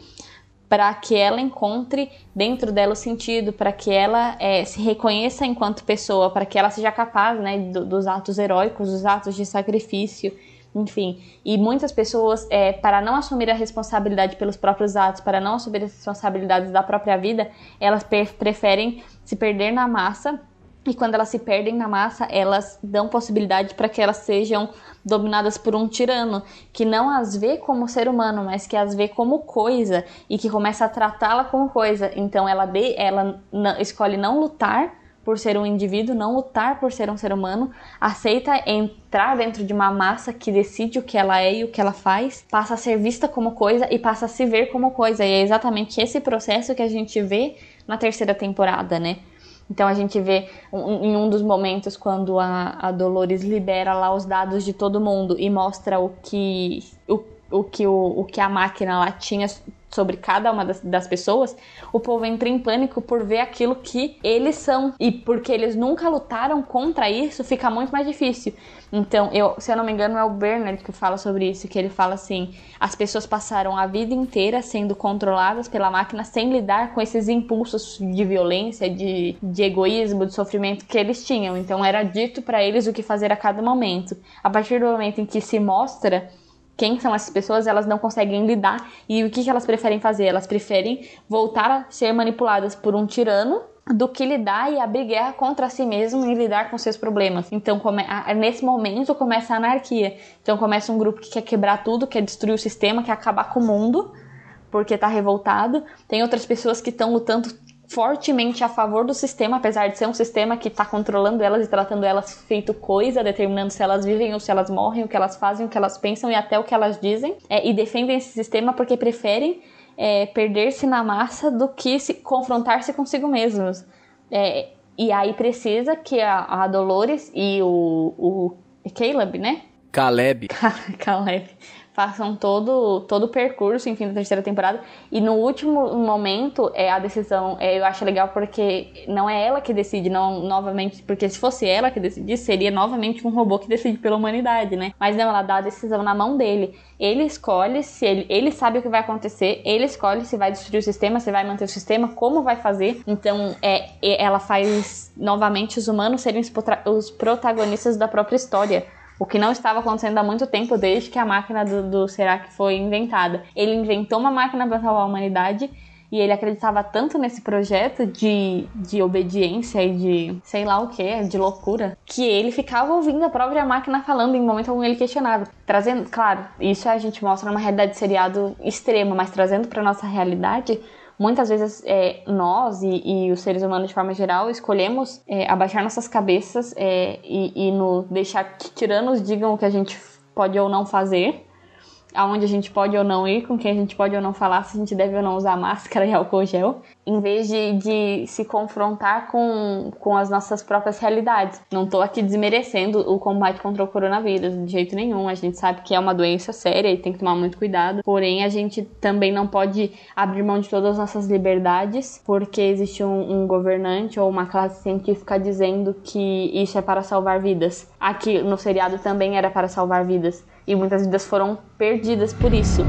para que ela encontre dentro dela o sentido, para que ela é, se reconheça enquanto pessoa, para que ela seja capaz né, do, dos atos heróicos, dos atos de sacrifício, enfim. E muitas pessoas, é, para não assumir a responsabilidade pelos próprios atos, para não assumir as responsabilidades da própria vida, elas preferem se perder na massa e quando elas se perdem na massa, elas dão possibilidade para que elas sejam dominadas por um tirano que não as vê como ser humano, mas que as vê como coisa e que começa a tratá-la como coisa. Então ela, de, ela escolhe não lutar por ser um indivíduo, não lutar por ser um ser humano, aceita entrar dentro de uma massa que decide o que ela é e o que ela faz, passa a ser vista como coisa e passa a se ver como coisa. E é exatamente esse processo que a gente vê na terceira temporada, né? Então a gente vê um, em um dos momentos quando a, a, Dolores libera lá os dados de todo mundo e mostra o que o, o que o, o que a máquina lá tinha sobre cada uma das, das, pessoas, o povo entra em pânico por ver aquilo que eles são. E porque eles nunca lutaram contra isso, fica muito mais difícil. Então, eu, se eu não me engano, é o Bernard que fala sobre isso, que ele fala assim: as pessoas passaram a vida inteira sendo controladas pela máquina sem lidar com esses impulsos de violência, de, de egoísmo, de sofrimento que eles tinham. Então, era dito para eles o que fazer a cada momento. A partir do momento em que se mostra quem são essas pessoas, elas não conseguem lidar. E o que, que elas preferem fazer? Elas preferem voltar a ser manipuladas por um tirano do que lidar e abrir guerra contra si mesmo e lidar com seus problemas. Então, come, nesse momento começa a anarquia. Então, começa um grupo que quer quebrar tudo, quer destruir o sistema, quer acabar com o mundo, porque tá revoltado. Tem outras pessoas que estão lutando fortemente a favor do sistema, apesar de ser um sistema que está controlando elas e tratando elas feito coisa, determinando se elas vivem ou se elas morrem, o que elas fazem, o que elas pensam e até o que elas dizem, é, e defendem esse sistema porque preferem é, perder-se na massa do que se confrontar-se consigo mesmos. É, e aí precisa que a, a Dolores e o, o Caleb, né? Caleb. (laughs) Caleb façam todo, todo o percurso, enfim, da terceira temporada. E no último momento, é a decisão, é, eu acho legal porque não é ela que decide, não novamente, porque se fosse ela que decidisse, seria novamente um robô que decide pela humanidade, né? Mas não, ela dá a decisão na mão dele. Ele escolhe se ele, ele sabe o que vai acontecer, ele escolhe se vai destruir o sistema, se vai manter o sistema, como vai fazer. Então, é, ela faz novamente os humanos serem os protagonistas da própria história o que não estava acontecendo há muito tempo, desde que a máquina do, do Serac foi inventada. Ele inventou uma máquina para salvar a humanidade e ele acreditava tanto nesse projeto de, de obediência e de sei lá o que, de loucura, que ele ficava ouvindo a própria máquina falando em momento algum ele questionava. Trazendo, claro, isso a gente mostra numa realidade de seriado extrema, mas trazendo para nossa realidade, muitas vezes é, nós e, e, os seres humanos de forma geral escolhemos é, abaixar nossas cabeças é, e, e no deixar que tiranos digam o que a gente pode ou não fazer aonde a gente pode ou não ir, com quem a gente pode ou não falar, se a gente deve ou não usar máscara e álcool gel, em vez de, de se confrontar com, com as nossas próprias realidades. Não tô aqui desmerecendo o combate contra o coronavírus, de jeito nenhum. A gente sabe que é uma doença séria e tem que tomar muito cuidado. Porém, a gente também não pode abrir mão de todas as nossas liberdades, porque existe um, um governante ou uma classe científica dizendo que isso é para salvar vidas. Aqui no seriado também era para salvar vidas e muitas vidas foram perdidas por isso.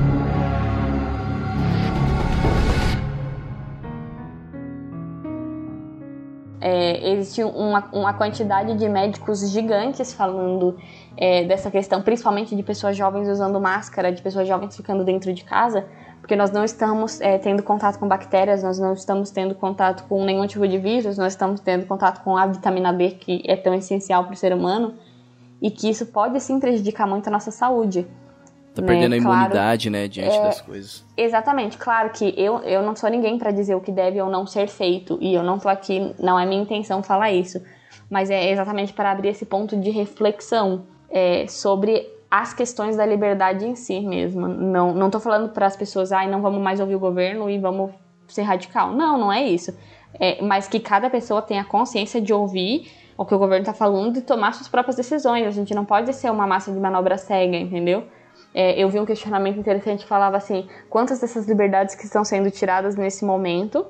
É, existe uma, uma quantidade de médicos gigantes falando é, dessa questão, principalmente de pessoas jovens usando máscara, de pessoas jovens ficando dentro de casa, porque nós não estamos é, tendo contato com bactérias, nós não estamos tendo contato com nenhum tipo de vírus, nós estamos tendo contato com a vitamina D, que é tão essencial para o ser humano, e que isso pode sim prejudicar muito a nossa saúde. Tá né? perdendo a imunidade, claro, né, diante é, das coisas. Exatamente, claro que eu, eu não sou ninguém para dizer o que deve ou não ser feito, e eu não tô aqui, não é minha intenção falar isso, mas é exatamente para abrir esse ponto de reflexão é, sobre as questões da liberdade em si mesmo. Não, não tô falando para as pessoas, ai, não vamos mais ouvir o governo e vamos ser radical. Não, não é isso. É, mas que cada pessoa tenha consciência de ouvir o que o governo está falando e tomar suas próprias decisões. A gente não pode ser uma massa de manobra cega, entendeu? É, eu vi um questionamento interessante que falava assim: quantas dessas liberdades que estão sendo tiradas nesse momento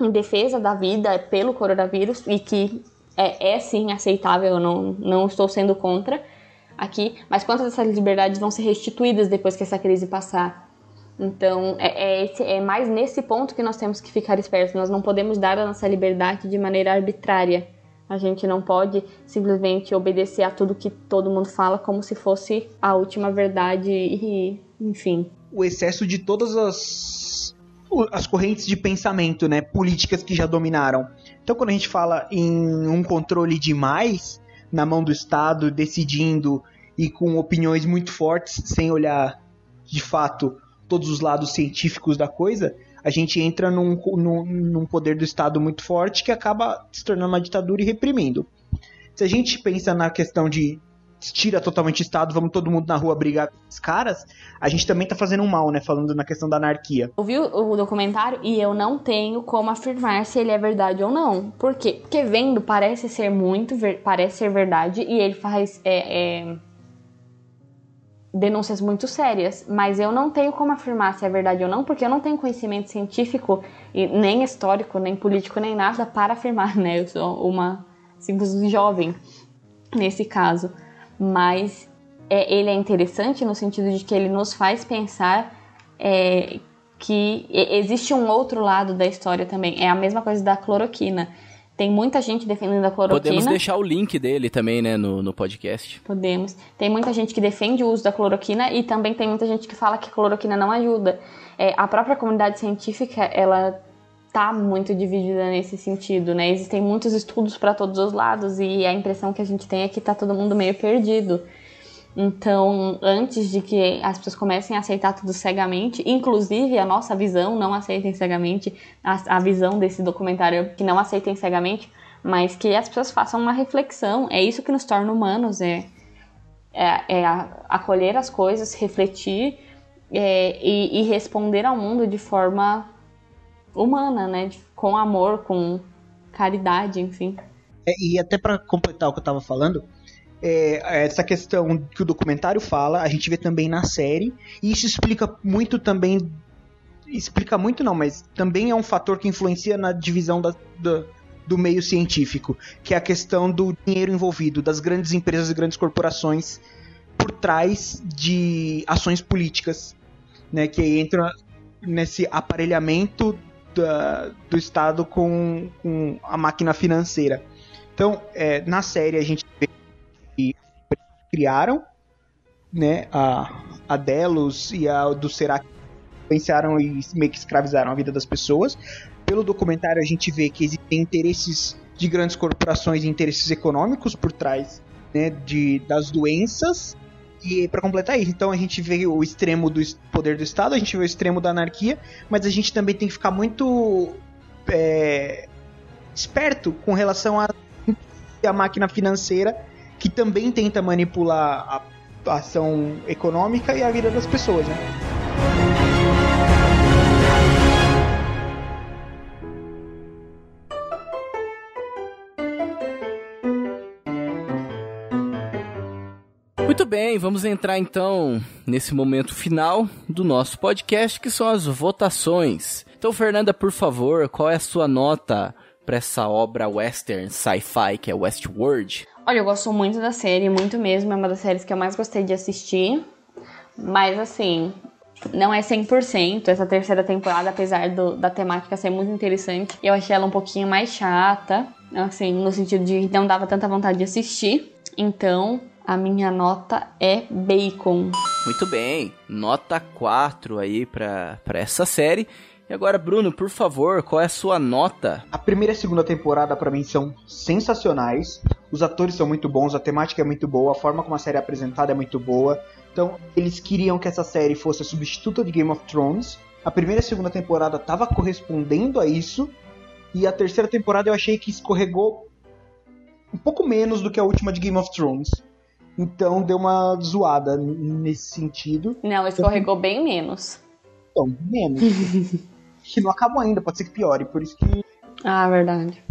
em defesa da vida pelo coronavírus e que é, é sim aceitável, eu não, não estou sendo contra aqui, mas quantas dessas liberdades vão ser restituídas depois que essa crise passar? Então, é, é, é mais nesse ponto que nós temos que ficar espertos. Nós não podemos dar a nossa liberdade de maneira arbitrária. A gente não pode simplesmente obedecer a tudo que todo mundo fala como se fosse a última verdade e, enfim. O excesso de todas as as correntes de pensamento, né, políticas que já dominaram. Então, quando a gente fala em um controle demais na mão do Estado, decidindo e com opiniões muito fortes, sem olhar de fato todos os lados científicos da coisa, a gente entra num, num, num poder do Estado muito forte que acaba se tornando uma ditadura e reprimindo. Se a gente pensa na questão de tira totalmente o Estado, vamos todo mundo na rua brigar com os caras, a gente também tá fazendo um mal, né? Falando na questão da anarquia. Eu vi o documentário e eu não tenho como afirmar se ele é verdade ou não. Por quê? Porque vendo parece ser muito, parece ser verdade e ele faz é, é, denúncias muito sérias, mas eu não tenho como afirmar se é verdade ou não, porque eu não tenho conhecimento científico, e nem histórico, nem político, nem nada para afirmar, né? Eu sou uma simples jovem nesse caso mas é, ele é interessante no sentido de que ele nos faz pensar é, que existe um outro lado da história também. É a mesma coisa da cloroquina. Tem muita gente defendendo a cloroquina. Podemos deixar o link dele também, né, no, no podcast. Podemos. Tem muita gente que defende o uso da cloroquina e também tem muita gente que fala que a cloroquina não ajuda. É, a própria comunidade científica, ela tá muito dividida nesse sentido, né? Existem muitos estudos para todos os lados e a impressão que a gente tem é que tá todo mundo meio perdido. Então, antes de que as pessoas comecem a aceitar tudo cegamente, inclusive a nossa visão, não aceitem cegamente, a, a visão desse documentário que não aceitem cegamente, mas que as pessoas façam uma reflexão. É isso que nos torna humanos, é, é, é acolher as coisas, refletir é, e, e responder ao mundo de forma humana, né? Com amor, com caridade, enfim. É, e até para completar o que eu tava falando, é, essa questão que o documentário fala, a gente vê também na série, e isso explica muito também. Explica muito não, mas também é um fator que influencia na divisão da, da, do meio científico, que é a questão do dinheiro envolvido, das grandes empresas e grandes corporações por trás de ações políticas, né, que entram nesse aparelhamento da, do Estado com, com, a máquina financeira. Então, é, na série a gente vê que criaram né, a, a Delos e a do Serac influenciaram e meio que escravizaram a vida das pessoas. Pelo documentário a gente vê que existem interesses de grandes corporações e interesses econômicos por trás né, de, das doenças e para completar isso, então a gente vê o extremo do poder do Estado, a gente vê o extremo da anarquia, mas a gente também tem que ficar muito é, esperto com relação à máquina financeira que também tenta manipular a ação econômica e a vida das pessoas, né? Muito bem, vamos entrar então nesse momento final do nosso podcast, que são as votações. Então, Fernanda, por favor, qual é a sua nota para essa obra western sci-fi que é Westworld? Olha, eu gosto muito da série, muito mesmo, é uma das séries que eu mais gostei de assistir. Mas assim, não é 100% essa terceira temporada, apesar do, da temática ser muito interessante. Eu achei ela um pouquinho mais chata, assim, no sentido de não dava tanta vontade de assistir. Então, a minha nota é bacon. Muito bem, nota 4 aí pra, pra essa série. E agora, Bruno, por favor, qual é a sua nota? A primeira e a segunda temporada para mim são sensacionais. Os atores são muito bons, a temática é muito boa, a forma como a série é apresentada é muito boa. Então, eles queriam que essa série fosse a substituta de Game of Thrones. A primeira e a segunda temporada tava correspondendo a isso. E a terceira temporada eu achei que escorregou um pouco menos do que a última de Game of Thrones. Então deu uma zoada nesse sentido. Não, escorregou bem menos. Então, menos. (laughs) que não acabou ainda, pode ser que piore, por isso que. Ah, verdade.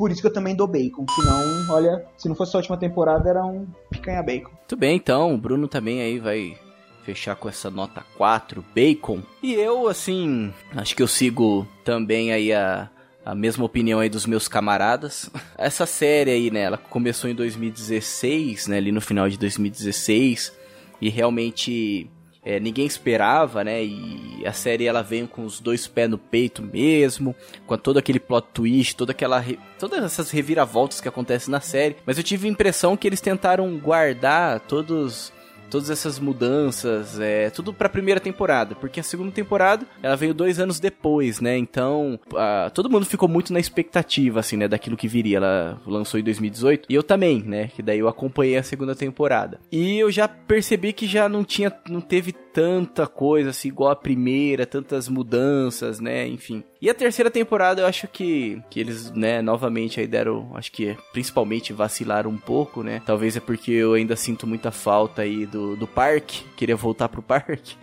Por isso que eu também dou bacon. Senão, olha, se não fosse a última temporada, era um picanha bacon. Muito bem, então, o Bruno também aí vai fechar com essa nota 4, bacon. E eu, assim, acho que eu sigo também aí a, a mesma opinião aí dos meus camaradas. (laughs) Essa série aí, né, ela começou em 2016, né, ali no final de 2016, e realmente é, ninguém esperava, né? E a série ela vem com os dois pés no peito mesmo, com todo aquele plot twist, toda aquela todas essas reviravoltas que acontecem na série. Mas eu tive a impressão que eles tentaram guardar todos todas essas mudanças, é tudo pra primeira temporada, porque a segunda temporada ela veio dois anos depois, né? Então a, todo mundo ficou muito na expectativa, assim, né? Daquilo que viria. Ela lançou em 2018 e eu também, né? Que daí eu acompanhei a segunda temporada e eu já percebi que já não tinha, não teve tanta coisa assim igual a primeira, tantas mudanças, né? Enfim. E a terceira temporada eu acho que, que eles, né, novamente aí deram, acho que principalmente vacilaram um pouco, né? Talvez é porque eu ainda sinto muita falta aí do, do parque, queria voltar pro parque.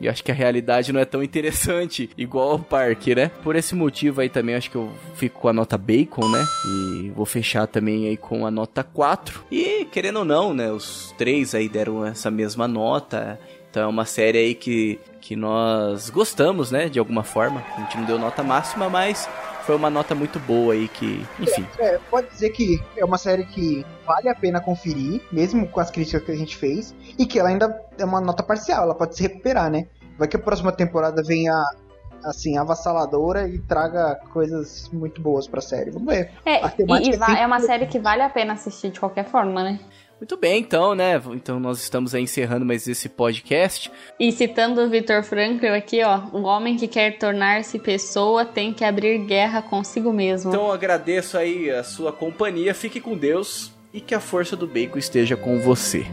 E acho que a realidade não é tão interessante (laughs) igual ao parque, né? Por esse motivo aí também acho que eu fico com a nota bacon, né? E vou fechar também aí com a nota 4. E querendo ou não, né, os três aí deram essa mesma nota. Então é uma série aí que, que nós gostamos, né? De alguma forma. A gente não deu nota máxima, mas foi uma nota muito boa aí que, enfim. É, é, pode dizer que é uma série que vale a pena conferir, mesmo com as críticas que a gente fez, e que ela ainda é uma nota parcial, ela pode se recuperar, né? Vai que a próxima temporada venha assim, avassaladora e traga coisas muito boas pra série. Vamos ver. É, e, e é uma série que vale a pena assistir de qualquer forma, né? Muito bem, então, né? Então nós estamos aí encerrando mais esse podcast. E citando o Vitor Frankl aqui, ó, o homem que quer tornar-se pessoa tem que abrir guerra consigo mesmo. Então agradeço aí a sua companhia, fique com Deus e que a força do bacon esteja com você.